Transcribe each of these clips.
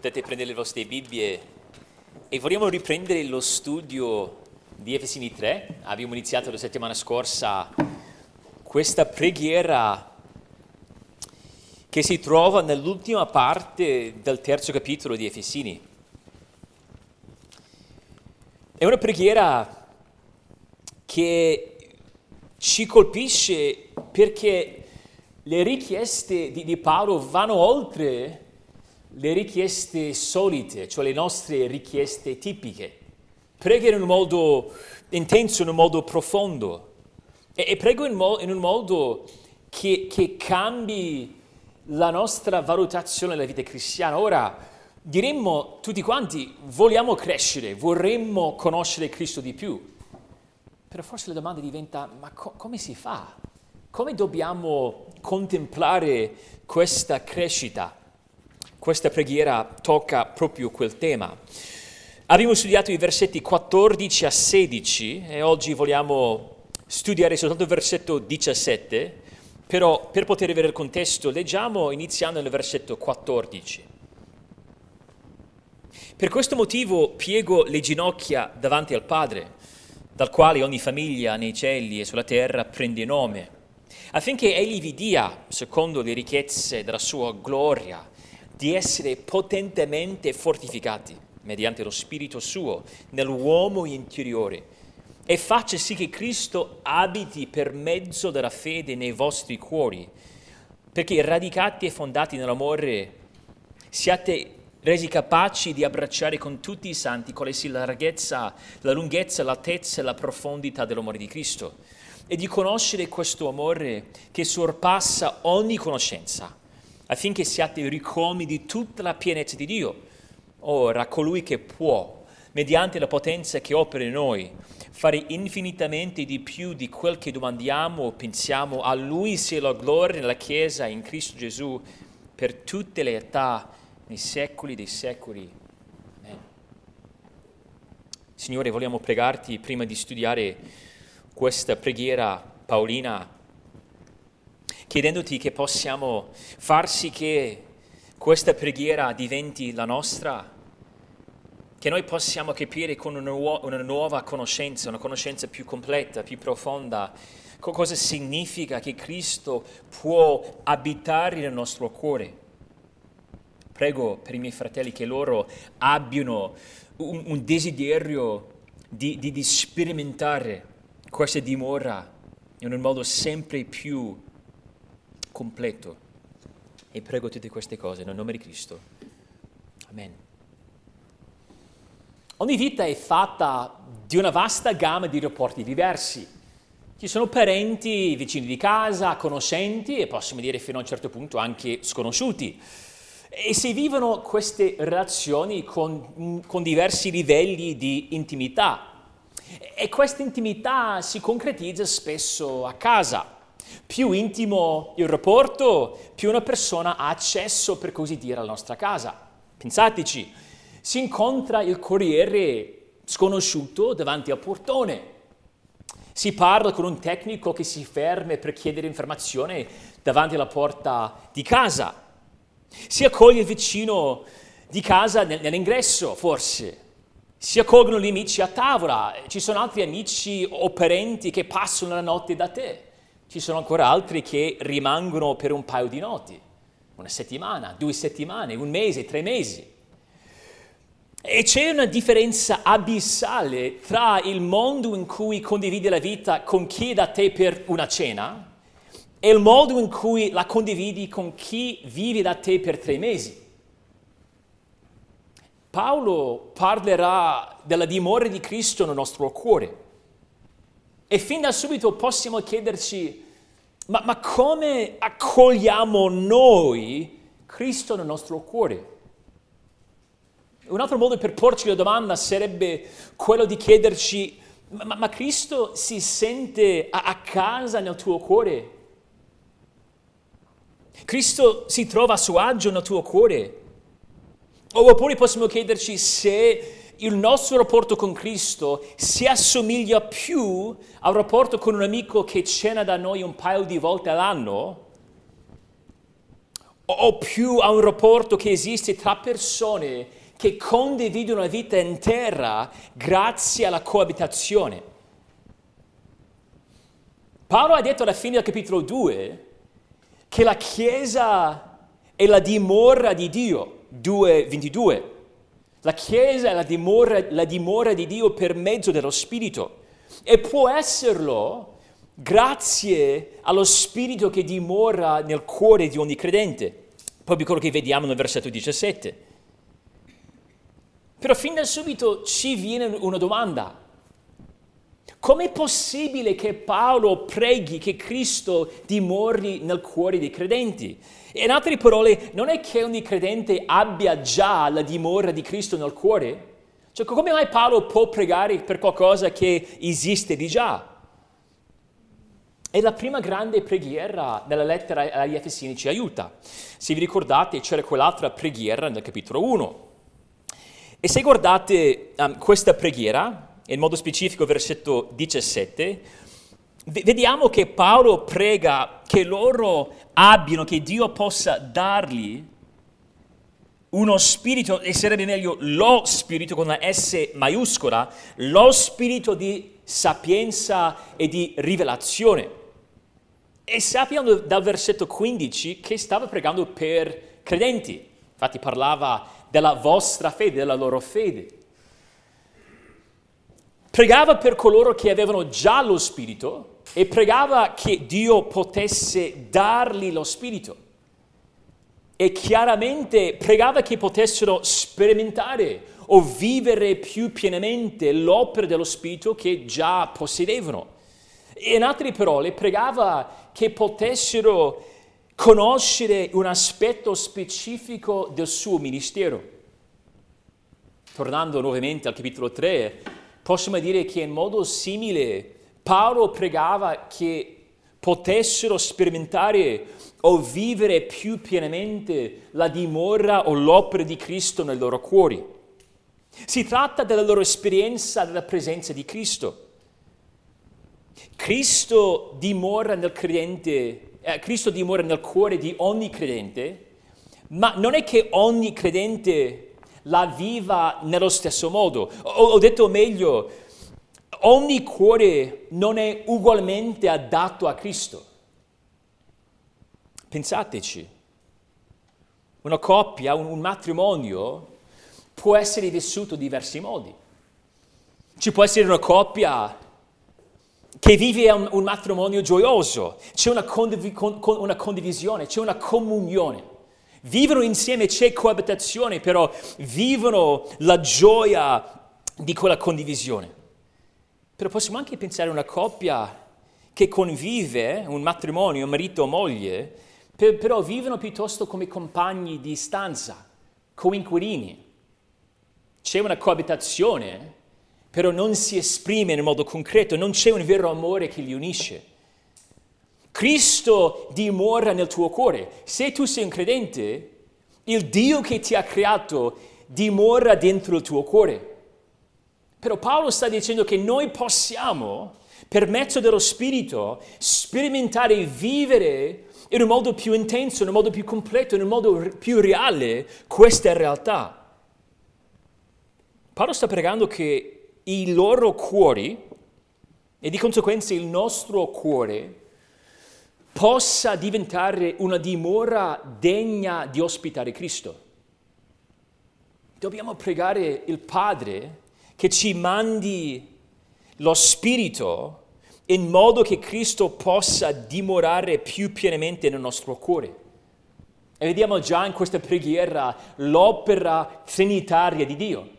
potete prendere le vostre Bibbie e vogliamo riprendere lo studio di Efesini 3. Abbiamo iniziato la settimana scorsa questa preghiera che si trova nell'ultima parte del terzo capitolo di Efesini. È una preghiera che ci colpisce perché le richieste di, di Paolo vanno oltre le richieste solite, cioè le nostre richieste tipiche. Prega in un modo intenso, in un modo profondo e, e prego in, mo- in, un modo che, che cambi la nostra valutazione della vita cristiana. Ora, diremmo tutti quanti, vogliamo crescere, vorremmo conoscere Cristo di più. Però forse la domanda diventa, ma co- come si fa? Come dobbiamo contemplare questa crescita? Questa preghiera tocca proprio quel tema. Abbiamo studiato i versetti 14 a 16 e oggi vogliamo studiare soltanto il versetto 17, però per poter avere il contesto leggiamo iniziando nel versetto 14. Per questo motivo piego le ginocchia davanti al Padre, dal quale ogni famiglia nei cieli e sulla terra prende nome, affinché Egli vi dia, secondo le ricchezze della sua gloria, di essere potentemente fortificati mediante lo Spirito suo nell'uomo interiore e faccia sì che Cristo abiti per mezzo della fede nei vostri cuori, perché radicati e fondati nell'amore siate resi capaci di abbracciare con tutti i santi quale sia la larghezza, la lunghezza, l'altezza e la profondità dell'amore di Cristo e di conoscere questo amore che sorpassa ogni conoscenza affinché siate ricomi di tutta la pienezza di Dio. Ora, colui che può, mediante la potenza che opera in noi, fare infinitamente di più di quel che domandiamo o pensiamo, a Lui sia la gloria nella Chiesa in Cristo Gesù per tutte le età, nei secoli dei secoli. Amen. Signore, vogliamo pregarti prima di studiare questa preghiera paolina chiedendoti che possiamo far sì che questa preghiera diventi la nostra, che noi possiamo capire con una, nu- una nuova conoscenza, una conoscenza più completa, più profonda, cosa significa che Cristo può abitare nel nostro cuore. Prego per i miei fratelli che loro abbiano un, un desiderio di, di, di sperimentare questa dimora in un modo sempre più completo. E prego tutte queste cose nel nome di Cristo. Amen. Ogni vita è fatta di una vasta gamma di rapporti diversi. Ci sono parenti, vicini di casa, conoscenti e possiamo dire fino a un certo punto anche sconosciuti. E si vivono queste relazioni con, con diversi livelli di intimità. E questa intimità si concretizza spesso a casa più intimo il rapporto, più una persona ha accesso, per così dire, alla nostra casa. Pensateci, si incontra il corriere sconosciuto davanti al portone. Si parla con un tecnico che si ferma per chiedere informazione davanti alla porta di casa. Si accoglie il vicino di casa nell'ingresso, forse. Si accolgono gli amici a tavola. Ci sono altri amici o parenti che passano la notte da te. Ci sono ancora altri che rimangono per un paio di notti, una settimana, due settimane, un mese, tre mesi. E c'è una differenza abissale tra il mondo in cui condividi la vita con chi è da te per una cena e il modo in cui la condividi con chi vive da te per tre mesi. Paolo parlerà della dimora di Cristo nel nostro cuore e fin da subito possiamo chiederci, ma, ma come accogliamo noi Cristo nel nostro cuore? Un altro modo per porci la domanda sarebbe quello di chiederci, ma, ma Cristo si sente a, a casa nel tuo cuore? Cristo si trova a suo agio nel tuo cuore? Oppure possiamo chiederci se il nostro rapporto con Cristo si assomiglia più al rapporto con un amico che cena da noi un paio di volte all'anno, o più a un rapporto che esiste tra persone che condividono una vita intera grazie alla coabitazione. Paolo ha detto alla fine del capitolo 2 che la Chiesa è la dimora di Dio, 2.22. La Chiesa è la dimora, la dimora di Dio per mezzo dello Spirito e può esserlo grazie allo Spirito che dimora nel cuore di ogni credente, proprio quello che vediamo nel versetto 17. Però fin da subito ci viene una domanda. Com'è possibile che Paolo preghi che Cristo dimori nel cuore dei credenti? In altre parole, non è che ogni credente abbia già la dimora di Cristo nel cuore? Cioè, come mai Paolo può pregare per qualcosa che esiste di già? E la prima grande preghiera nella lettera agli Efesini ci aiuta. Se vi ricordate, c'era quell'altra preghiera nel capitolo 1. E se guardate um, questa preghiera, in modo specifico versetto 17, vediamo che Paolo prega che loro abbiano, che Dio possa dargli uno spirito, e sarebbe meglio lo spirito con la S maiuscola, lo spirito di sapienza e di rivelazione. E sappiamo dal versetto 15 che stava pregando per credenti, infatti parlava della vostra fede, della loro fede. Pregava per coloro che avevano già lo spirito e pregava che Dio potesse dargli lo spirito e chiaramente pregava che potessero sperimentare o vivere più pienamente l'opera dello Spirito che già possedevano. In altre parole, pregava che potessero conoscere un aspetto specifico del suo ministero. Tornando nuovamente al capitolo 3, possiamo dire che in modo simile Paolo pregava che potessero sperimentare o vivere più pienamente la dimora o l'opera di Cristo nei loro cuori. Si tratta della loro esperienza della presenza di Cristo. Cristo dimora nel credente, eh, Cristo dimora nel cuore di ogni credente, ma non è che ogni credente la viva nello stesso modo. O, ho detto meglio, ogni cuore non è ugualmente adatto a Cristo. Pensateci, una coppia, un, un matrimonio può essere vissuto in diversi modi. Ci può essere una coppia che vive un, un matrimonio gioioso, c'è una, condiv- con, con una condivisione, c'è una comunione. Vivono insieme, c'è coabitazione, però vivono la gioia di quella condivisione. Però possiamo anche pensare a una coppia che convive, un matrimonio, marito o moglie, per, però vivono piuttosto come compagni di stanza, coinquilini. C'è una coabitazione, però non si esprime in modo concreto, non c'è un vero amore che li unisce. Cristo dimora nel tuo cuore. Se tu sei un credente, il Dio che ti ha creato dimora dentro il tuo cuore. Però Paolo sta dicendo che noi possiamo, per mezzo dello Spirito, sperimentare e vivere in un modo più intenso, in un modo più completo, in un modo più reale questa realtà. Paolo sta pregando che i loro cuori, e di conseguenza il nostro cuore, possa diventare una dimora degna di ospitare Cristo. Dobbiamo pregare il Padre che ci mandi lo Spirito in modo che Cristo possa dimorare più pienamente nel nostro cuore. E vediamo già in questa preghiera l'opera trinitaria di Dio.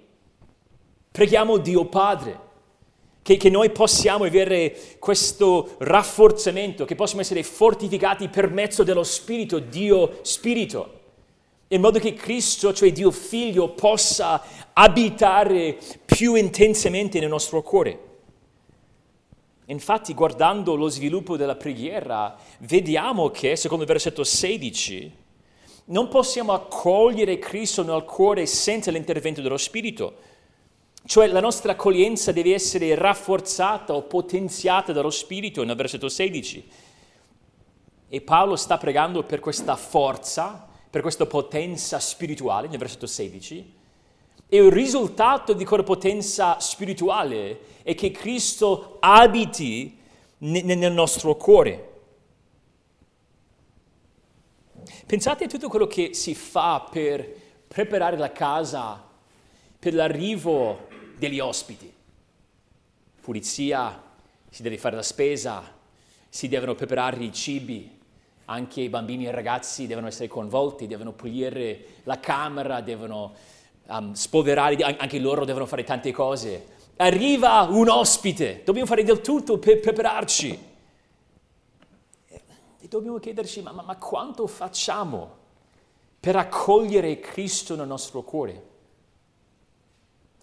Preghiamo Dio Padre, che, che, noi possiamo avere questo rafforzamento, che possiamo essere fortificati per mezzo dello Spirito, Dio Spirito in modo che Cristo, cioè Dio Figlio, possa abitare più intensamente nel nostro cuore. Infatti, guardando lo sviluppo della preghiera, vediamo che, secondo il versetto 16, non possiamo accogliere Cristo nel cuore senza l'intervento dello Spirito. Cioè la nostra accoglienza deve essere rafforzata o potenziata dallo Spirito nel versetto 16. E Paolo sta pregando per questa forza per questa potenza spirituale, nel versetto 16, e il risultato di quella potenza spirituale è che Cristo abiti nel nostro cuore. Pensate a tutto quello che si fa per preparare la casa per l'arrivo degli ospiti. Pulizia, si deve fare la spesa, si devono preparare i cibi, anche i bambini e i ragazzi devono essere coinvolti, devono pulire la camera, devono um, spolverare, anche loro devono fare tante cose. Arriva un ospite, dobbiamo fare del tutto per prepararci. E dobbiamo chiederci, ma, ma, ma quanto facciamo per accogliere Cristo nel nostro cuore?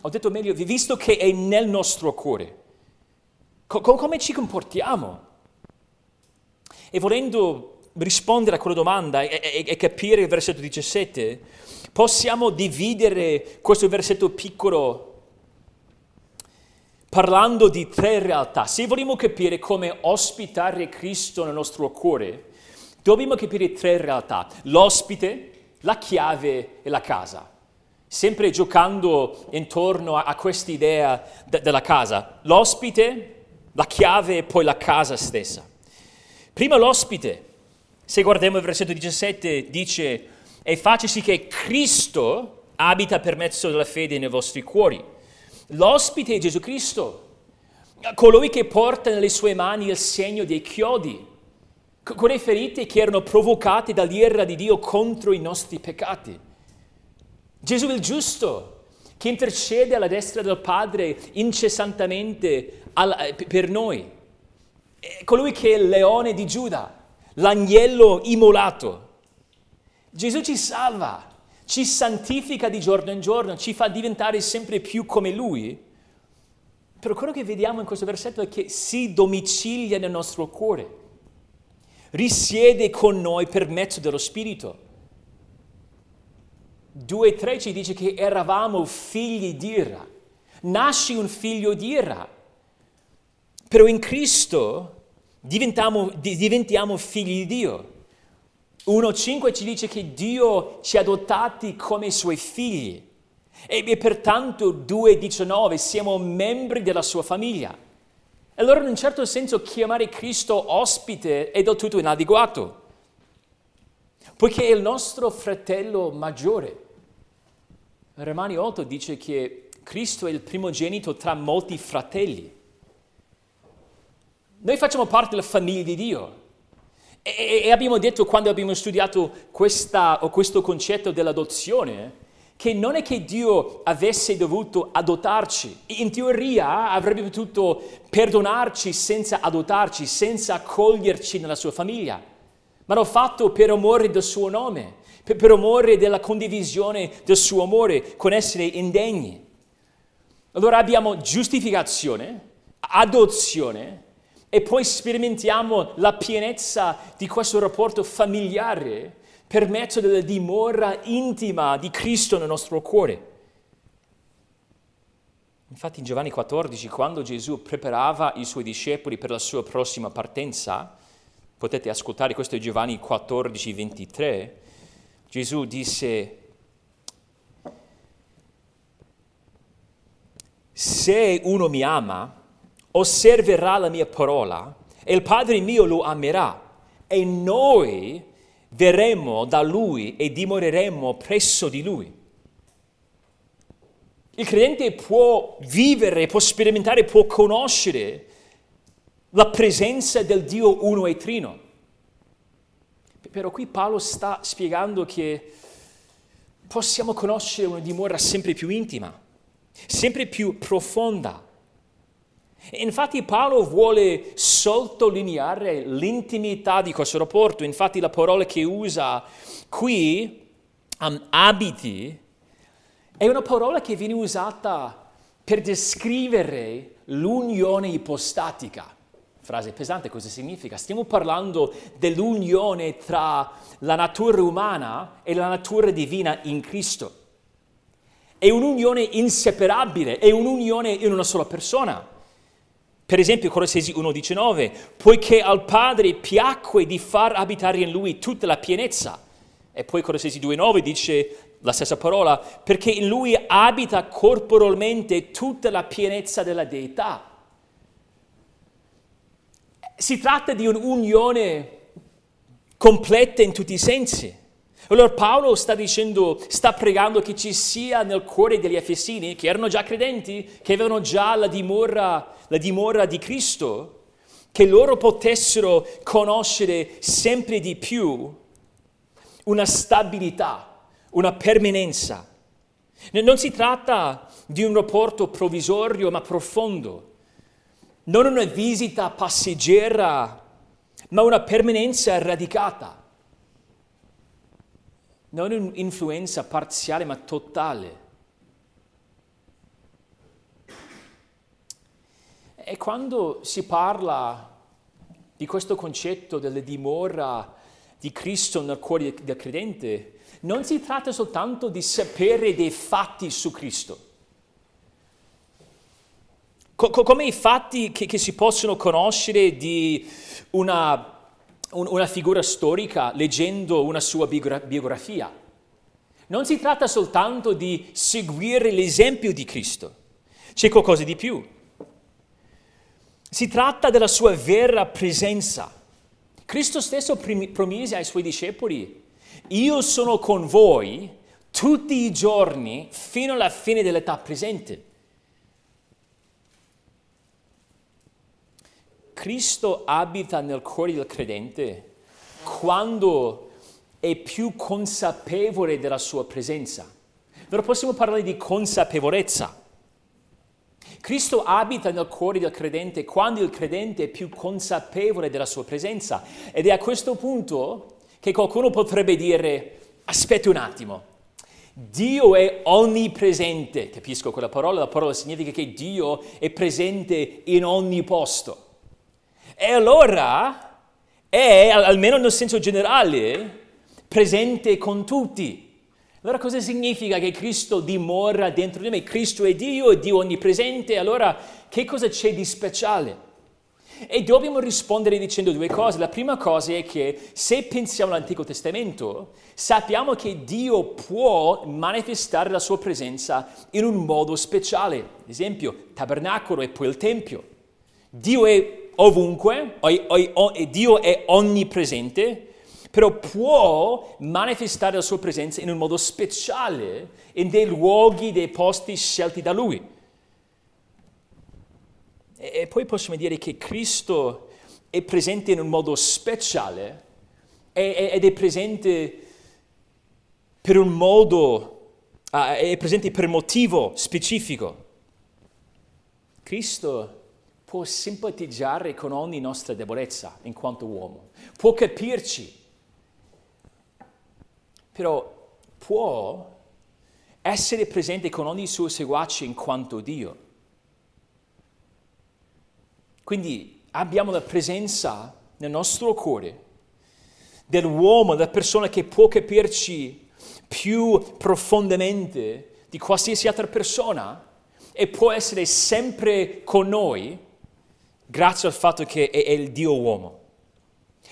Ho detto meglio, visto che è nel nostro cuore, co- come ci comportiamo? E volendo rispondere a quella domanda e, e, e capire il versetto 17, possiamo dividere questo versetto piccolo parlando di tre realtà. Se vogliamo capire come ospitare Cristo nel nostro cuore, dobbiamo capire tre realtà. L'ospite, la chiave e la casa. Sempre giocando intorno a, a quest'idea de- della casa. L'ospite, la chiave e poi la casa stessa. Prima l'ospite. Se guardiamo il versetto 17, dice, e facesi che Cristo abita per mezzo della fede nei vostri cuori. L'ospite è Gesù Cristo, colui che porta nelle sue mani il segno dei chiodi, con le ferite che erano provocate dall'ira di Dio contro i nostri peccati. Gesù il giusto, che intercede alla destra del Padre incessantemente per noi. Colui che è il leone di Giuda, l'agnello immolato. Gesù ci salva, ci santifica di giorno in giorno, ci fa diventare sempre più come Lui. Però quello che vediamo in questo versetto è che si domicilia nel nostro cuore, risiede con noi per mezzo dello Spirito. 2.3 ci dice che eravamo figli di ira. Nasci un figlio di ira. Però in Cristo diventiamo, diventiamo figli di Dio. 1.5 ci dice che Dio ci ha adottati come suoi figli e, pertanto 2.19 siamo membri della sua famiglia. Allora in un certo senso chiamare Cristo ospite è del tutto inadeguato, poiché è il nostro fratello maggiore. Romani 8 dice che Cristo è il primogenito tra molti fratelli. Noi facciamo parte della famiglia di Dio. E, e abbiamo detto quando abbiamo studiato questa, questo concetto dell'adozione che non è che Dio avesse dovuto adottarci. In teoria avrebbe potuto perdonarci senza adottarci, senza accoglierci nella sua famiglia. Ma l'ha fatto per amore del suo nome, per, per amore della condivisione del suo amore con essere indegni. Allora abbiamo giustificazione, adozione e poi sperimentiamo la pienezza di questo rapporto familiare per mezzo della dimora intima di Cristo nel nostro cuore. Infatti in Giovanni 14, quando Gesù preparava i suoi discepoli per la sua prossima partenza, potete ascoltare questo è Giovanni 14, 23, Gesù disse, se uno mi ama, osserverà la mia parola e il Padre mio lo amerà e noi verremo da Lui e dimoreremo presso di Lui. Il credente può vivere, può sperimentare, può conoscere la presenza del Dio uno e trino. Però qui Paolo sta spiegando che possiamo conoscere una dimora sempre più intima, sempre più profonda Infatti Paolo vuole sottolineare l'intimità di questo rapporto, infatti la parola che usa qui, um, abiti, è una parola che viene usata per descrivere l'unione ipostatica. Frase pesante, cosa significa? Stiamo parlando dell'unione tra la natura umana e la natura divina in Cristo. È un'unione inseparabile, è un'unione in una sola persona. Per esempio Colossesi 1,19, poiché al Padre piacque di far abitare in lui tutta la pienezza. E poi Colossesi 2.9 dice la stessa parola, perché in lui abita corporalmente tutta la pienezza della deità. Si tratta di un'unione completa in tutti i sensi. Allora Paolo sta dicendo, sta pregando che ci sia nel cuore degli Efesini, che erano già credenti, che avevano già la dimora, la dimora di Cristo, che loro potessero conoscere sempre di più una stabilità, una permanenza. Non si tratta di un rapporto provvisorio ma profondo, non una visita passeggera, ma una permanenza radicata non un'influenza parziale ma totale. E quando si parla di questo concetto della dimora di Cristo nel cuore del credente, non si tratta soltanto di sapere dei fatti su Cristo. Co- come i fatti che, che si possono conoscere di una una figura storica leggendo una sua biografia. Non si tratta soltanto di seguire l'esempio di Cristo, c'è qualcosa di più. Si tratta della sua vera presenza. Cristo stesso promise ai suoi discepoli, io sono con voi tutti i giorni fino alla fine dell'età presente. Cristo abita nel cuore del credente quando è più consapevole della sua presenza. Allora possiamo parlare di consapevolezza. Cristo abita nel cuore del credente quando il credente è più consapevole della sua presenza. Ed è a questo punto che qualcuno potrebbe dire, aspetta un attimo, Dio è onnipresente, capisco quella parola, la parola significa che Dio è presente in ogni posto. E allora è, almeno nel senso generale, presente con tutti. Allora cosa significa che Cristo dimora dentro di me? Cristo è Dio, è Dio onnipresente, allora che cosa c'è di speciale? E dobbiamo rispondere dicendo due cose. La prima cosa è che se pensiamo all'Antico Testamento, sappiamo che Dio può manifestare la sua presenza in un modo speciale. Ad esempio, tabernacolo e poi il Tempio. Dio è ovunque, Dio è onnipresente, però può manifestare la sua presenza in un modo speciale in dei luoghi, dei posti scelti da Lui. E poi possiamo dire che Cristo è presente in un modo speciale ed è presente per un modo, ah, è presente per motivo specifico. Cristo può simpatizzare con ogni nostra debolezza in quanto uomo, può capirci, però può essere presente con ogni suo seguace in quanto Dio. Quindi abbiamo la presenza nel nostro cuore dell'uomo, della persona che può capirci più profondamente di qualsiasi altra persona e può essere sempre con noi grazie al fatto che è, è il Dio uomo.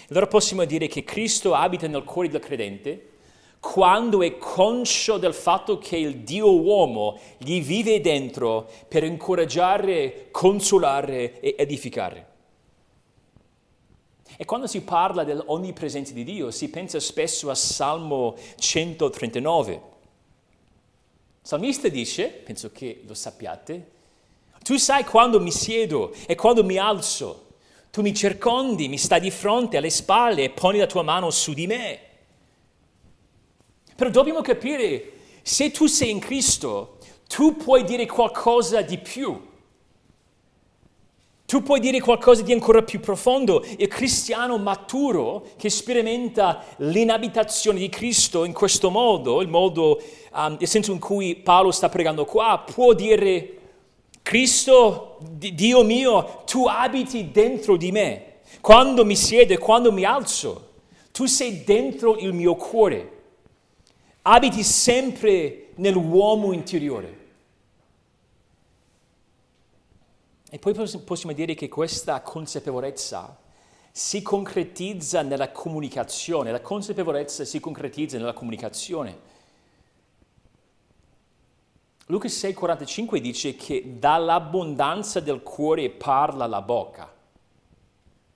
Allora possiamo dire che Cristo abita nel cuore del credente quando è conscio del fatto che il Dio uomo gli vive dentro per incoraggiare, consolare e edificare. E quando si parla dell'onnipresenza di Dio, si pensa spesso a Salmo 139. Il salmista dice, penso che lo sappiate, tu sai quando mi siedo e quando mi alzo. Tu mi circondi, mi stai di fronte alle spalle e poni la tua mano su di me. Però dobbiamo capire, se tu sei in Cristo, tu puoi dire qualcosa di più. Tu puoi dire qualcosa di ancora più profondo. Il cristiano maturo che sperimenta l'inabitazione di Cristo in questo modo, il modo, um, il senso in cui Paolo sta pregando qua, può dire Cristo, Dio mio, tu abiti dentro di me. Quando mi siedo quando mi alzo, tu sei dentro il mio cuore. Abiti sempre nell'uomo interiore. E poi possiamo dire che questa consapevolezza si concretizza nella comunicazione, la consapevolezza si concretizza nella comunicazione. Luca 6,45 dice che dall'abbondanza del cuore parla la bocca.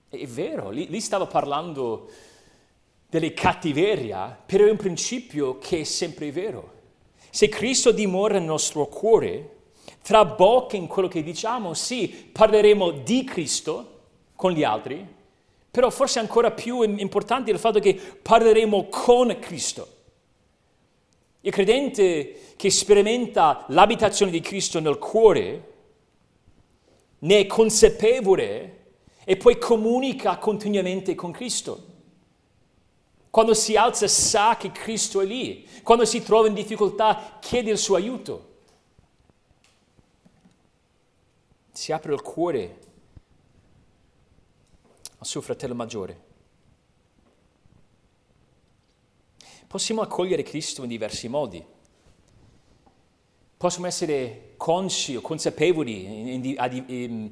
È vero, lì, lì stava parlando delle cattiveria, però è un principio che è sempre vero. Se Cristo dimora nel nostro cuore, tra bocca in quello che diciamo, sì, parleremo di Cristo con gli altri, però forse ancora più importante è il fatto che parleremo con Cristo. Il credente che sperimenta l'abitazione di Cristo nel cuore ne è consapevole e poi comunica continuamente con Cristo. Quando si alza sa che Cristo è lì, quando si trova in difficoltà chiede il suo aiuto. Si apre il cuore al suo fratello maggiore. Possiamo accogliere Cristo in diversi modi. Possiamo essere consci o consapevoli in, in, in,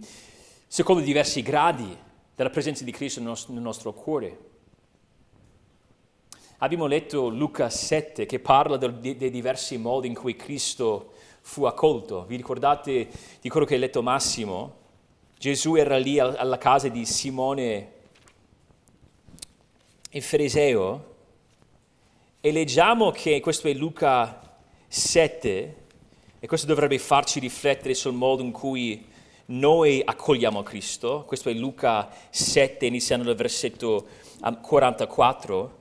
secondo diversi gradi della presenza di Cristo nel nostro, nel nostro cuore. Abbiamo letto Luca 7 che parla dei, dei diversi modi in cui Cristo fu accolto. Vi ricordate di quello che ha letto Massimo? Gesù era lì alla casa di Simone il fariseo e leggiamo che questo è Luca 7 e questo dovrebbe farci riflettere sul modo in cui noi accogliamo Cristo. Questo è Luca 7, iniziando dal versetto 44.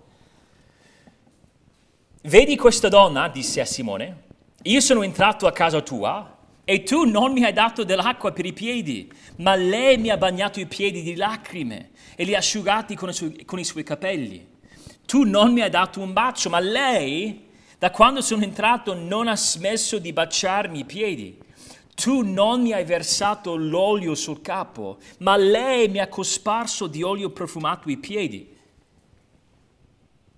Vedi questa donna, disse a Simone, io sono entrato a casa tua e tu non mi hai dato dell'acqua per i piedi, ma lei mi ha bagnato i piedi di lacrime e li ha asciugati con i suoi, con i suoi capelli tu non mi hai dato un bacio, ma lei, da quando sono entrato, non ha smesso di baciarmi i piedi. Tu non mi hai versato l'olio sul capo, ma lei mi ha cosparso di olio profumato i piedi.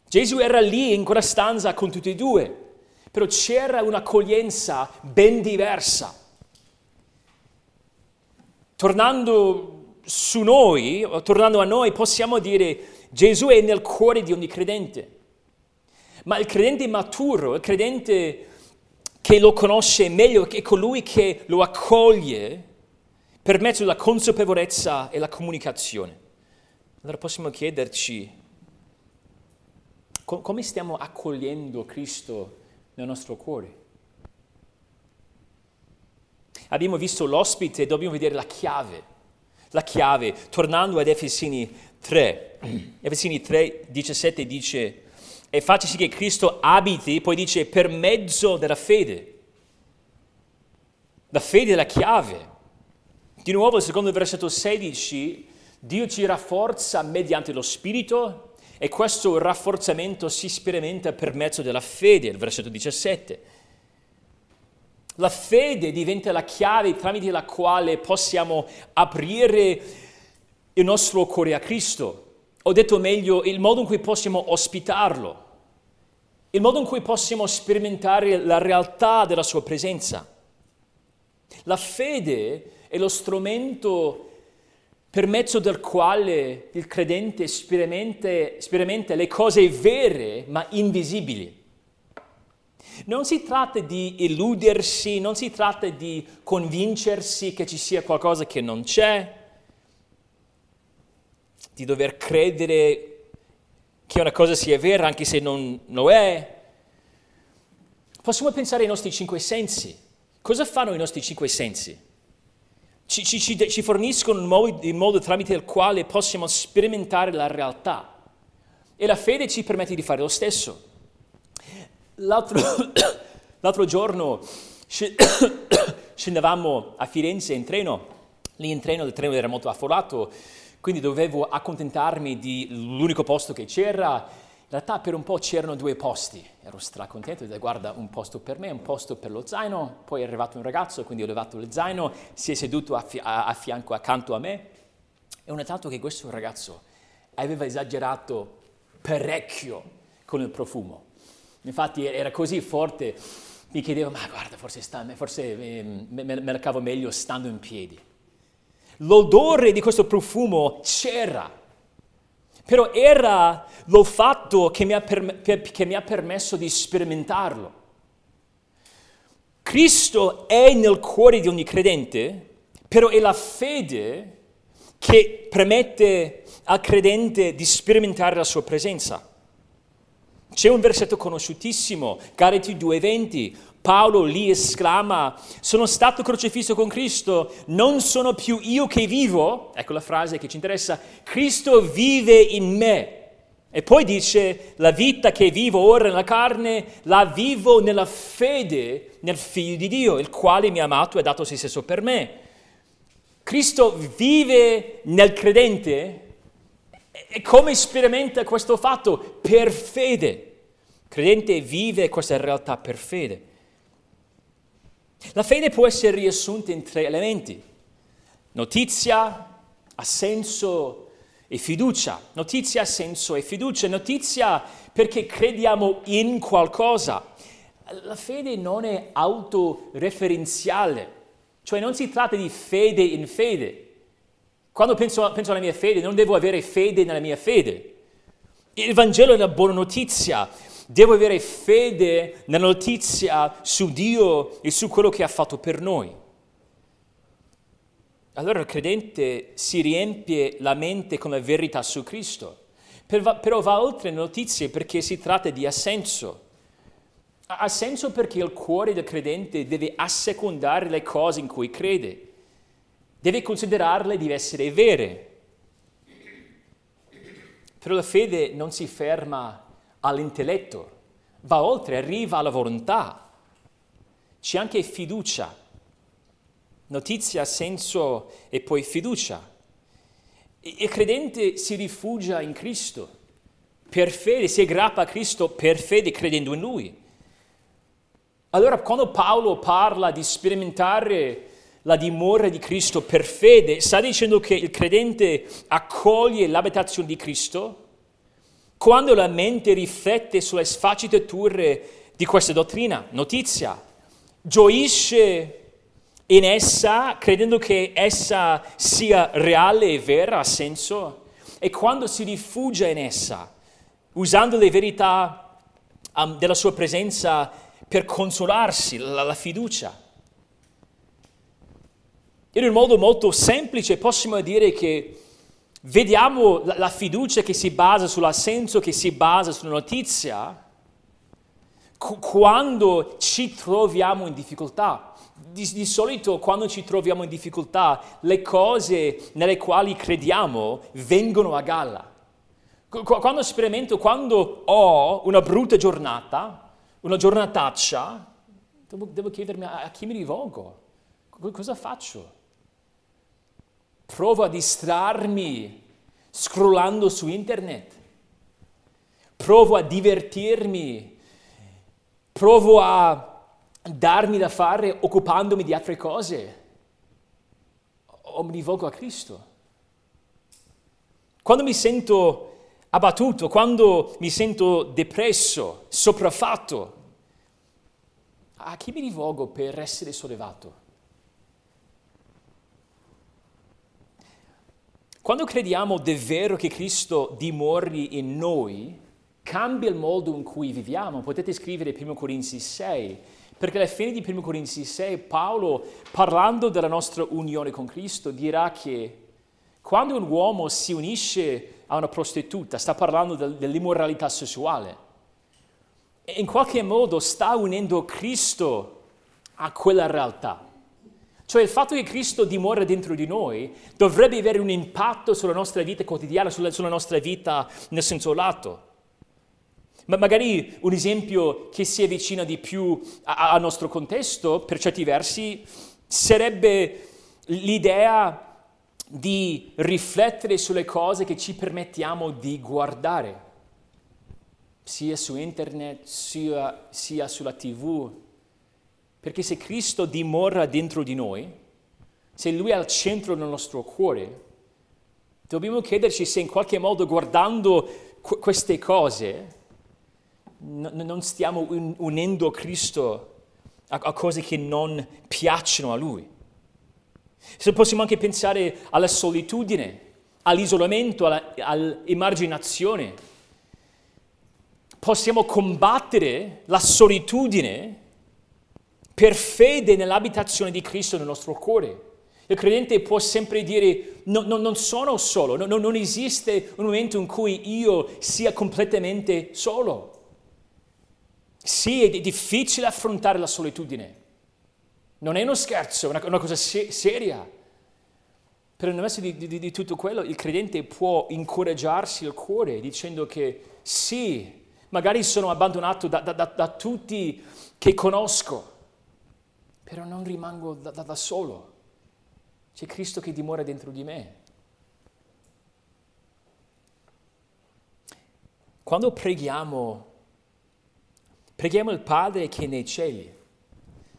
Gesù era lì in quella stanza con tutti e due, però c'era un'accoglienza ben diversa. Tornando su noi, tornando a noi, possiamo dire Gesù è nel cuore di ogni credente. Ma il credente maturo, il credente che lo conosce meglio, è colui che lo accoglie per mezzo della consapevolezza e la comunicazione. Allora possiamo chiederci come stiamo accogliendo Cristo nel nostro cuore. Abbiamo visto l'ospite, dobbiamo vedere la chiave. La chiave, tornando ad Efesini 3. Efesini 3, 17 dice, e faccia sì che Cristo abiti, poi dice, per mezzo della fede. La fede è la chiave. Di nuovo, secondo il versetto 16, Dio ci rafforza mediante lo Spirito e questo rafforzamento si sperimenta per mezzo della fede, il versetto 17. La fede diventa la chiave tramite la quale possiamo aprire il nostro cuore a Cristo. Ho detto meglio, il modo in cui possiamo ospitarlo, il modo in cui possiamo sperimentare la realtà della sua presenza. La fede è lo strumento per mezzo del quale il credente sperimenta, le cose vere ma invisibili. Non si tratta di illudersi, non si tratta di convincersi che ci sia qualcosa che non c'è, di dover credere che una cosa sia vera anche se non lo è. Possiamo pensare ai nostri cinque sensi. Cosa fanno i nostri cinque sensi? Ci, ci, ci forniscono il modo, il modo tramite il quale possiamo sperimentare la realtà. E la fede ci permette di fare lo stesso. L'altro, l'altro giorno scendevamo a Firenze in treno, lì in treno il treno era molto affollato, quindi dovevo accontentarmi di l'unico posto che c'era. In realtà per un po' c'erano due posti, ero stracontento, di guarda un posto per me, un posto per lo zaino, poi è arrivato un ragazzo, quindi ho levato il zaino, si è seduto a, fi- a-, a fianco, accanto a me e ho notato che questo ragazzo aveva esagerato parecchio con il profumo. Infatti era così forte, mi chiedevo, ma guarda, forse, sta, forse eh, me, me, me la cavo meglio stando in piedi. L'odore di questo profumo c'era, Però era lo fatto che mi ha, perm- che mi ha permesso di sperimentarlo. Cristo è nel cuore di ogni credente, però è la fede che permette al credente di sperimentare la sua presenza. C'è un versetto conosciutissimo, Galati 2:20, Paolo lì esclama, sono stato crocifisso con Cristo, non sono più io che vivo, ecco la frase che ci interessa, Cristo vive in me. E poi dice, la vita che vivo ora nella carne, la vivo nella fede nel Figlio di Dio, il quale mi ha amato e ha dato se stesso per me. Cristo vive nel credente e come sperimenta questo fatto? Per fede. Il credente vive questa realtà per fede. La fede può essere riassunta in tre elementi. Notizia, assenso e fiducia. Notizia, senso e fiducia. Notizia perché crediamo in qualcosa. La fede non è autoreferenziale, cioè non si tratta di fede in fede. Quando penso, penso alla mia fede, non devo avere fede nella mia fede. Il Vangelo è una buona notizia. Devo avere fede nella notizia su Dio e su quello che ha fatto per noi allora il credente si riempie la mente con la verità su Cristo, però va oltre le notizie perché si tratta di assenso. Ha senso perché il cuore del credente deve assecondare le cose in cui crede, deve considerarle di essere vere. Però la fede non si ferma all'intelletto, va oltre, arriva alla volontà. C'è anche fiducia notizia, senso e poi fiducia. Il credente si rifugia in Cristo per fede, si aggrappa a Cristo per fede credendo in Lui. Allora quando Paolo parla di sperimentare la dimora di Cristo per fede, sta dicendo che il credente accoglie l'abitazione di Cristo quando la mente riflette sulle sfaccettature di questa dottrina, notizia, gioisce in essa, credendo che essa sia reale e vera, ha senso, e quando si rifugia in essa, usando le verità um, della sua presenza per consolarsi, la, la fiducia. In un modo molto semplice possiamo dire che vediamo la, fiducia che si basa sull'assenso, che si basa sulla notizia, quando ci troviamo in difficoltà di, di, solito quando ci troviamo in difficoltà, le cose nelle quali crediamo vengono a galla. Quando sperimento, quando ho una brutta giornata, una giornataccia, devo, devo chiedermi a, a chi mi rivolgo, cosa faccio? Provo a distrarmi scrollando su internet, provo a divertirmi, provo a darmi da fare occupandomi di altre cose o mi rivolgo a Cristo. Quando mi sento abbattuto, quando mi sento depresso, sopraffatto, a chi mi rivolgo per essere sollevato? Quando crediamo davvero che Cristo dimori in noi, cambia il modo in cui viviamo. Potete scrivere 1 Corinzi 6 perché alla fine di 1 Corinzi 6 Paolo, parlando della nostra unione con Cristo, dirà che quando un uomo si unisce a una prostituta, sta parlando dell'immoralità sessuale, e in qualche modo sta unendo Cristo a quella realtà. Cioè il fatto che Cristo dimora dentro di noi dovrebbe avere un impatto sulla nostra vita quotidiana, sulla, sulla nostra vita nel senso lato. Ma magari un esempio che si avvicina di più al nostro contesto, per certi versi, sarebbe l'idea di riflettere sulle cose che ci permettiamo di guardare, sia su internet, sia, sia sulla tv. Perché se Cristo dimora dentro di noi, se Lui è al centro del nostro cuore, dobbiamo chiederci se in qualche modo guardando queste cose, non stiamo unendo Cristo a, cose che non piacciono a Lui. Se possiamo anche pensare alla solitudine, all'isolamento, all'emarginazione. Possiamo combattere la solitudine per fede nell'abitazione di Cristo nel nostro cuore. Il credente può sempre dire no, no, non sono solo, no, non esiste un momento in cui io sia completamente solo. Sì, è difficile affrontare la solitudine. Non è uno scherzo, è una, una cosa se- seria. Però nel mezzo di, di, di, tutto quello il credente può incoraggiarsi il cuore dicendo che sì, magari sono abbandonato da, da, da, da tutti che conosco, però non rimango da solo. C'è Cristo che dimora dentro di me. Quando preghiamo, preghiamo il Padre che è nei cieli.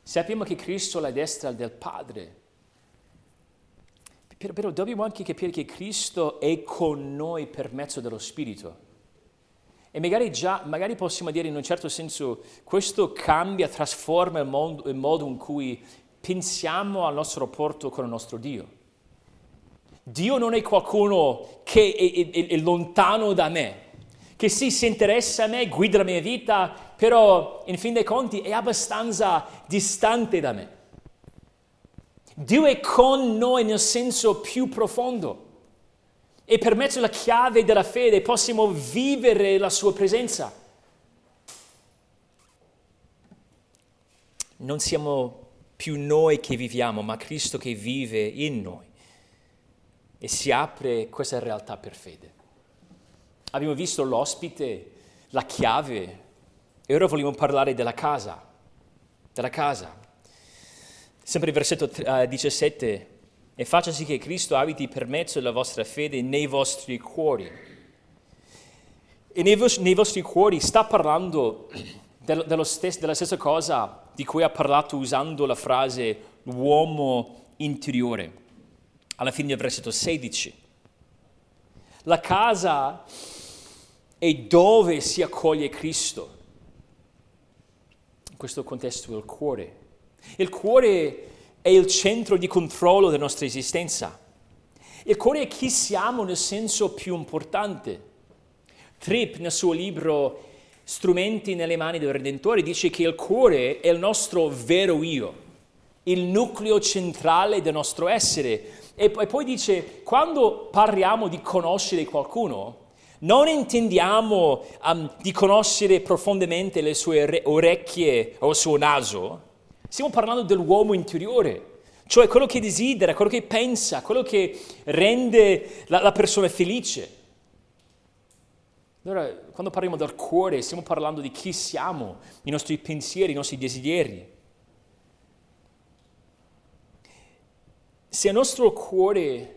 Sappiamo che Cristo è alla destra del Padre. Però dobbiamo anche capire che Cristo è con noi per mezzo dello Spirito. E magari già, magari possiamo dire in un certo senso, questo cambia, trasforma il modo, il modo in cui pensiamo al nostro rapporto con il nostro Dio. Dio non è qualcuno che è, è, è, lontano da me, che sì, si interessa a me, guida la mia vita, però in fin dei conti è abbastanza distante da me. Dio è con noi nel senso più profondo e per mezzo della chiave della fede possiamo vivere la sua presenza. Non siamo più noi che viviamo, ma Cristo che vive in noi. E si apre questa realtà per fede. Abbiamo visto l'ospite, la chiave, e ora vogliamo parlare della casa, della casa. Sempre il versetto 17, e faccia sì che Cristo abiti per mezzo della vostra fede nei vostri cuori. E nei, vos- nei vostri cuori sta parlando dello, stes- della stessa cosa di cui ha parlato usando la frase l'uomo interiore, alla fine del versetto 16. La casa è dove si accoglie Cristo. In questo contesto il cuore. Il cuore è il centro di controllo della nostra esistenza. Il cuore è chi siamo nel senso più importante. Tripp nel suo libro Strumenti nelle mani del Redentore dice che il cuore è il nostro vero io, il nucleo centrale del nostro essere. E poi dice, quando parliamo di conoscere qualcuno, non intendiamo um, di conoscere profondamente le sue orecchie o il suo naso, Stiamo parlando dell'uomo interiore, cioè quello che desidera, quello che pensa, quello che rende la, la persona felice. Allora, quando parliamo del cuore, stiamo parlando di chi siamo, i nostri pensieri, i nostri desideri. Se il nostro cuore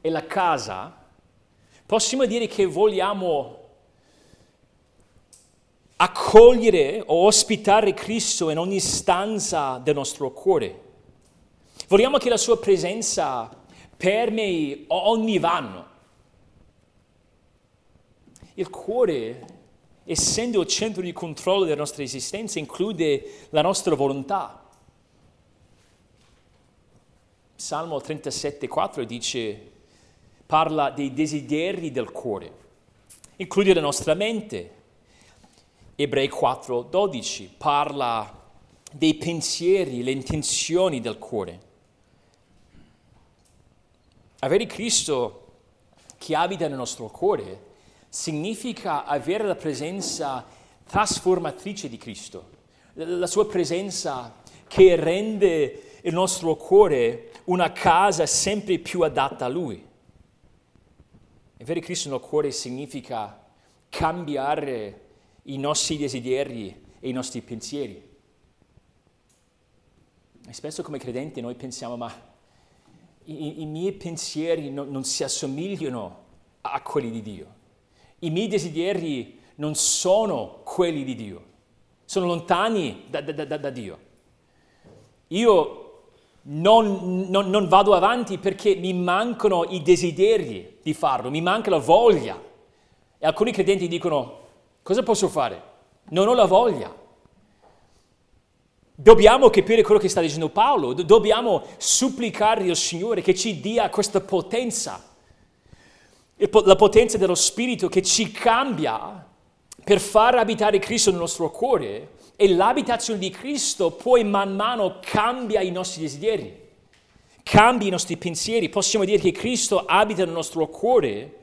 è la casa, possiamo dire che vogliamo accogliere o ospitare Cristo in ogni stanza del nostro cuore. Vogliamo che la sua presenza permei ogni vanno. Il cuore, essendo il centro di controllo della nostra esistenza, include la nostra volontà. Salmo 37,4 dice, parla dei desideri del cuore, include la nostra mente, Ebrei 4:12 parla dei pensieri, le intenzioni del cuore. Avere Cristo che abita nel nostro cuore significa avere la presenza trasformatrice di Cristo, la sua presenza che rende il nostro cuore una casa sempre più adatta a Lui. Avere Cristo nel cuore significa cambiare i nostri desideri e i nostri pensieri. E spesso come credenti noi pensiamo, ma i, i miei pensieri no, non si assomigliano a quelli di Dio. I miei desideri non sono quelli di Dio, sono lontani da, da, da, da Dio. Io non, non, non, vado avanti perché mi mancano i desideri di farlo, mi manca la voglia. E alcuni credenti dicono, Cosa posso fare? Non ho la voglia. Dobbiamo capire quello che sta dicendo Paolo, dobbiamo supplicare al Signore che ci dia questa potenza, la potenza dello Spirito che ci cambia per far abitare Cristo nel nostro cuore e l'abitazione di Cristo poi man mano cambia i nostri desideri, cambia i nostri pensieri. Possiamo dire che Cristo abita nel nostro cuore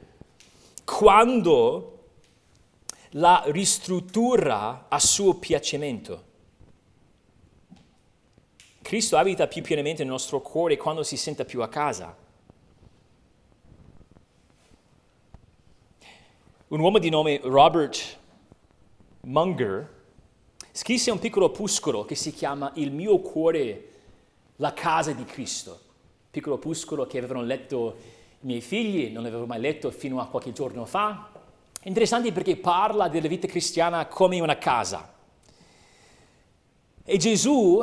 quando la ristruttura a suo piacimento. Cristo abita più pienamente nel nostro cuore quando si sente più a casa. Un uomo di nome Robert Munger scrisse un piccolo opuscolo che si chiama Il mio cuore, la casa di Cristo. Piccolo opuscolo che avevano letto i miei figli, non l'avevo mai letto fino a qualche giorno fa. Interessante perché parla della vita cristiana come una casa. E Gesù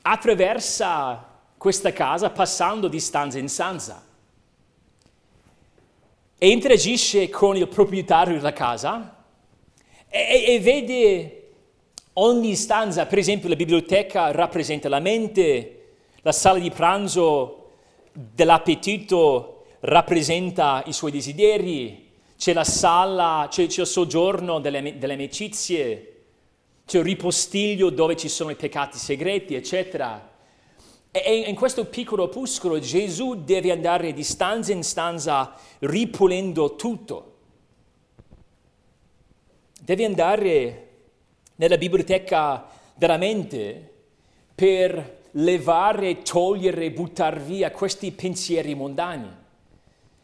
attraversa questa casa passando di stanza in stanza e interagisce con il proprietario della casa e, e vede ogni stanza, per esempio la biblioteca rappresenta la mente, la sala di pranzo dell'appetito rappresenta i suoi desideri, c'è la sala, c'è, c'è il soggiorno delle, delle amicizie, c'è il ripostiglio dove ci sono i peccati segreti, eccetera. E in questo piccolo opuscolo Gesù deve andare di stanza in stanza ripulendo tutto. Deve andare nella biblioteca della mente per levare, togliere, buttare via questi pensieri mondani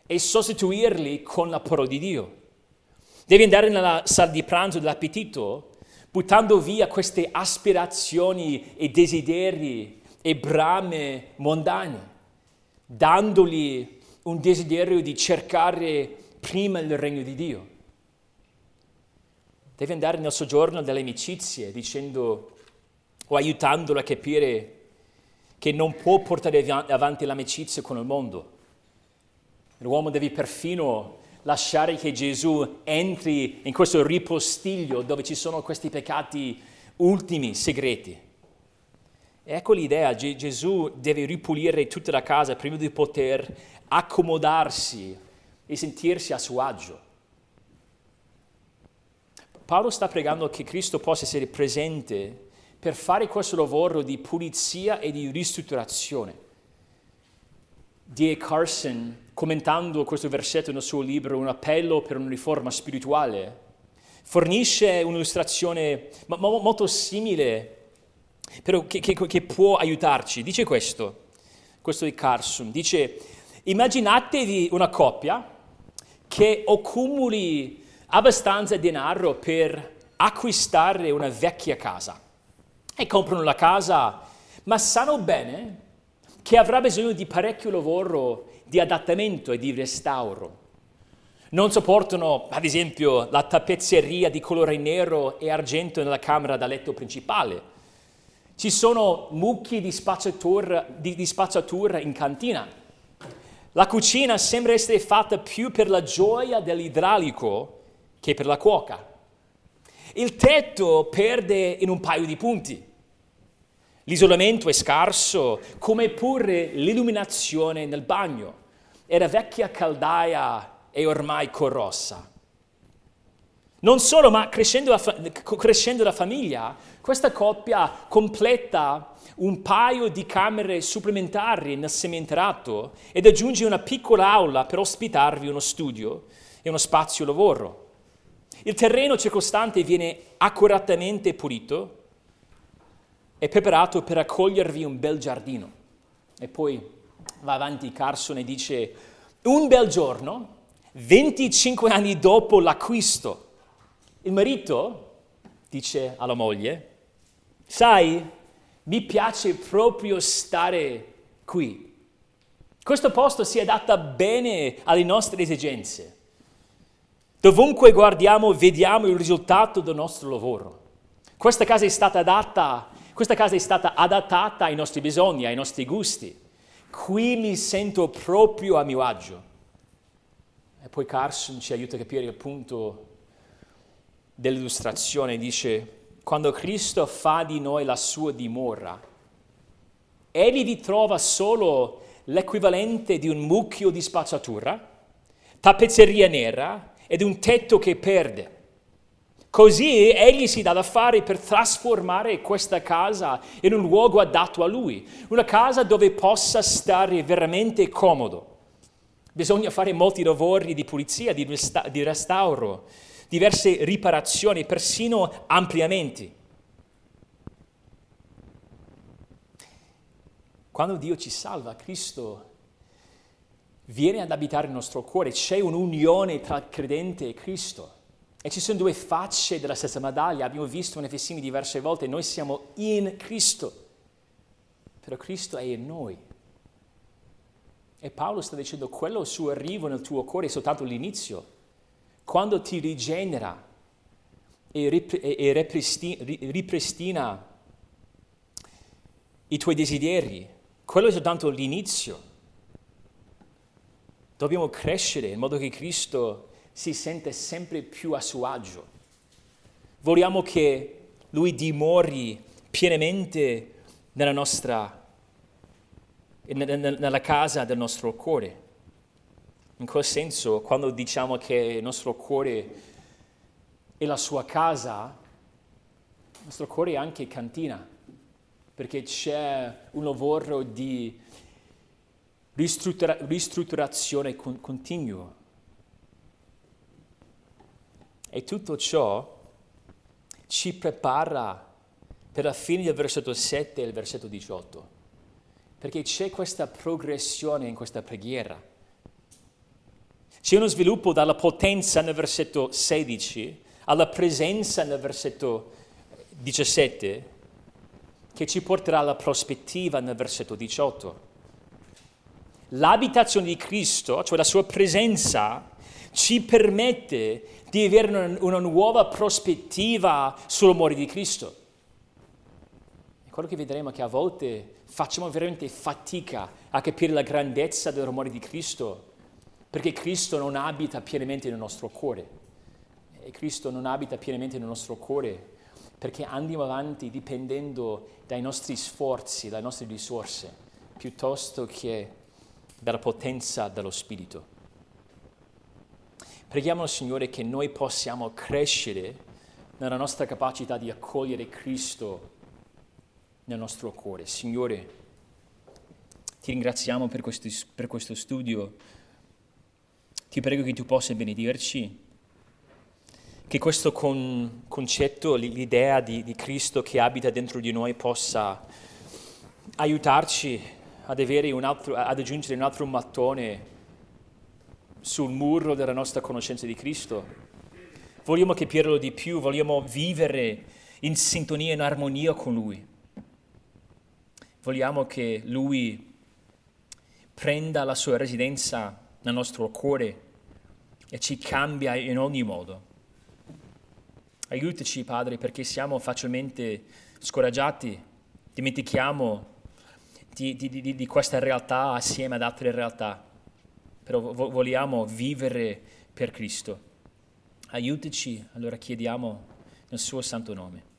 e sostituirli con la parola di Dio. Devi andare nella sala di pranzo dell'appetito buttando via queste aspirazioni e desideri e brame mondane, dandogli un desiderio di cercare prima il regno di Dio. Devi andare nel soggiorno delle amicizie dicendo o aiutandolo a capire che non può portare avanti l'amicizia con il mondo. L'uomo deve perfino lasciare che Gesù entri in questo ripostiglio dove ci sono questi peccati ultimi, segreti. Ecco l'idea, Gesù deve ripulire tutta la casa prima di poter accomodarsi e sentirsi a suo agio. Paolo sta pregando che Cristo possa essere presente per fare questo lavoro di pulizia e di ristrutturazione. D.A. Carson, commentando questo versetto nel suo libro Un appello per una riforma spirituale, fornisce un'illustrazione molto simile, però che, che, che può aiutarci. Dice questo, questo di Carson, dice, immaginatevi una coppia che accumuli abbastanza denaro per acquistare una vecchia casa e comprano la casa, ma sanno bene che avrà bisogno di parecchio lavoro di adattamento e di restauro. Non sopportano, ad esempio, la tappezzeria di colore nero e argento nella camera da letto principale. Ci sono mucchi di spazzatura, di, di spazzatura in cantina. La cucina sembra essere fatta più per la gioia dell'idraulico che per la cuoca. Il tetto perde in un paio di punti. L'isolamento è scarso, come pure l'illuminazione nel bagno. Era vecchia caldaia e ormai corrossa. Non solo, ma crescendo la, fa- crescendo la famiglia, questa coppia completa un paio di camere supplementari nel sementerato ed aggiunge una piccola aula per ospitarvi uno studio e uno spazio lavoro. Il terreno circostante viene accuratamente pulito e preparato per accogliervi un bel giardino. E poi va avanti Carson e dice, un bel giorno, 25 anni dopo l'acquisto, il marito dice alla moglie, sai, mi piace proprio stare qui. Questo posto si adatta bene alle nostre esigenze. Dovunque guardiamo, vediamo il risultato del nostro lavoro. Questa casa è stata adatta, questa casa è stata adattata ai nostri bisogni, ai nostri gusti. Qui mi sento proprio a mio agio. E poi Carson ci aiuta a capire il punto dell'illustrazione. Dice, quando Cristo fa di noi la sua dimora, egli vi trova solo l'equivalente di un mucchio di spazzatura tappezzeria nera ed un tetto che perde. Così egli si dà da fare per trasformare questa casa in un luogo adatto a lui, una casa dove possa stare veramente comodo. Bisogna fare molti lavori di pulizia, di, resta- di restauro, diverse riparazioni, persino ampliamenti. Quando Dio ci salva, Cristo viene ad abitare nel nostro cuore, c'è un'unione tra il credente e Cristo. E ci sono due facce della stessa medaglia, abbiamo visto in Efesini diverse volte, noi siamo in Cristo, però Cristo è in noi. E Paolo sta dicendo, quello suo arrivo nel tuo cuore è soltanto l'inizio. Quando ti rigenera e, ripristina i tuoi desideri, quello è soltanto l'inizio. Dobbiamo crescere in modo che Cristo si sente sempre più a suo agio. Vogliamo che Lui dimori pienamente nella nostra, nella casa del nostro cuore. In quel senso, quando diciamo che il nostro cuore è la sua casa, il nostro cuore è anche cantina perché c'è un lavoro di ristruttura- ristrutturazione con- continuo. E tutto ciò ci prepara per la fine del versetto 7 e il versetto 18, perché c'è questa progressione in questa preghiera. C'è uno sviluppo dalla potenza nel versetto 16 alla presenza nel versetto 17 che ci porterà alla prospettiva nel versetto 18. L'abitazione di Cristo, cioè la sua presenza, ci permette di avere una, nuova prospettiva sull'amore di Cristo. E quello che vedremo è che a volte facciamo veramente fatica a capire la grandezza dell'amore di Cristo, perché Cristo non abita pienamente nel nostro cuore. E Cristo non abita pienamente nel nostro cuore perché andiamo avanti dipendendo dai nostri sforzi, dalle nostre risorse, piuttosto che dalla potenza dello Spirito. Preghiamo al Signore che noi possiamo crescere nella nostra capacità di accogliere Cristo nel nostro cuore. Signore, ti ringraziamo per questo, per questo studio. Ti prego che tu possa benedirci che questo con, concetto, l'idea di, di, Cristo che abita dentro di noi possa aiutarci ad, altro, ad aggiungere un altro mattone sul muro della nostra conoscenza di Cristo. Vogliamo capirlo di più, vogliamo vivere in sintonia, in armonia con Lui. Vogliamo che Lui prenda la sua residenza nel nostro cuore e ci cambia in ogni modo. Aiutaci, Padre, perché siamo facilmente scoraggiati, dimentichiamo di, di, di, di questa realtà assieme ad altre realtà, però vogliamo vivere per Cristo. Aiutaci, allora chiediamo nel suo santo nome.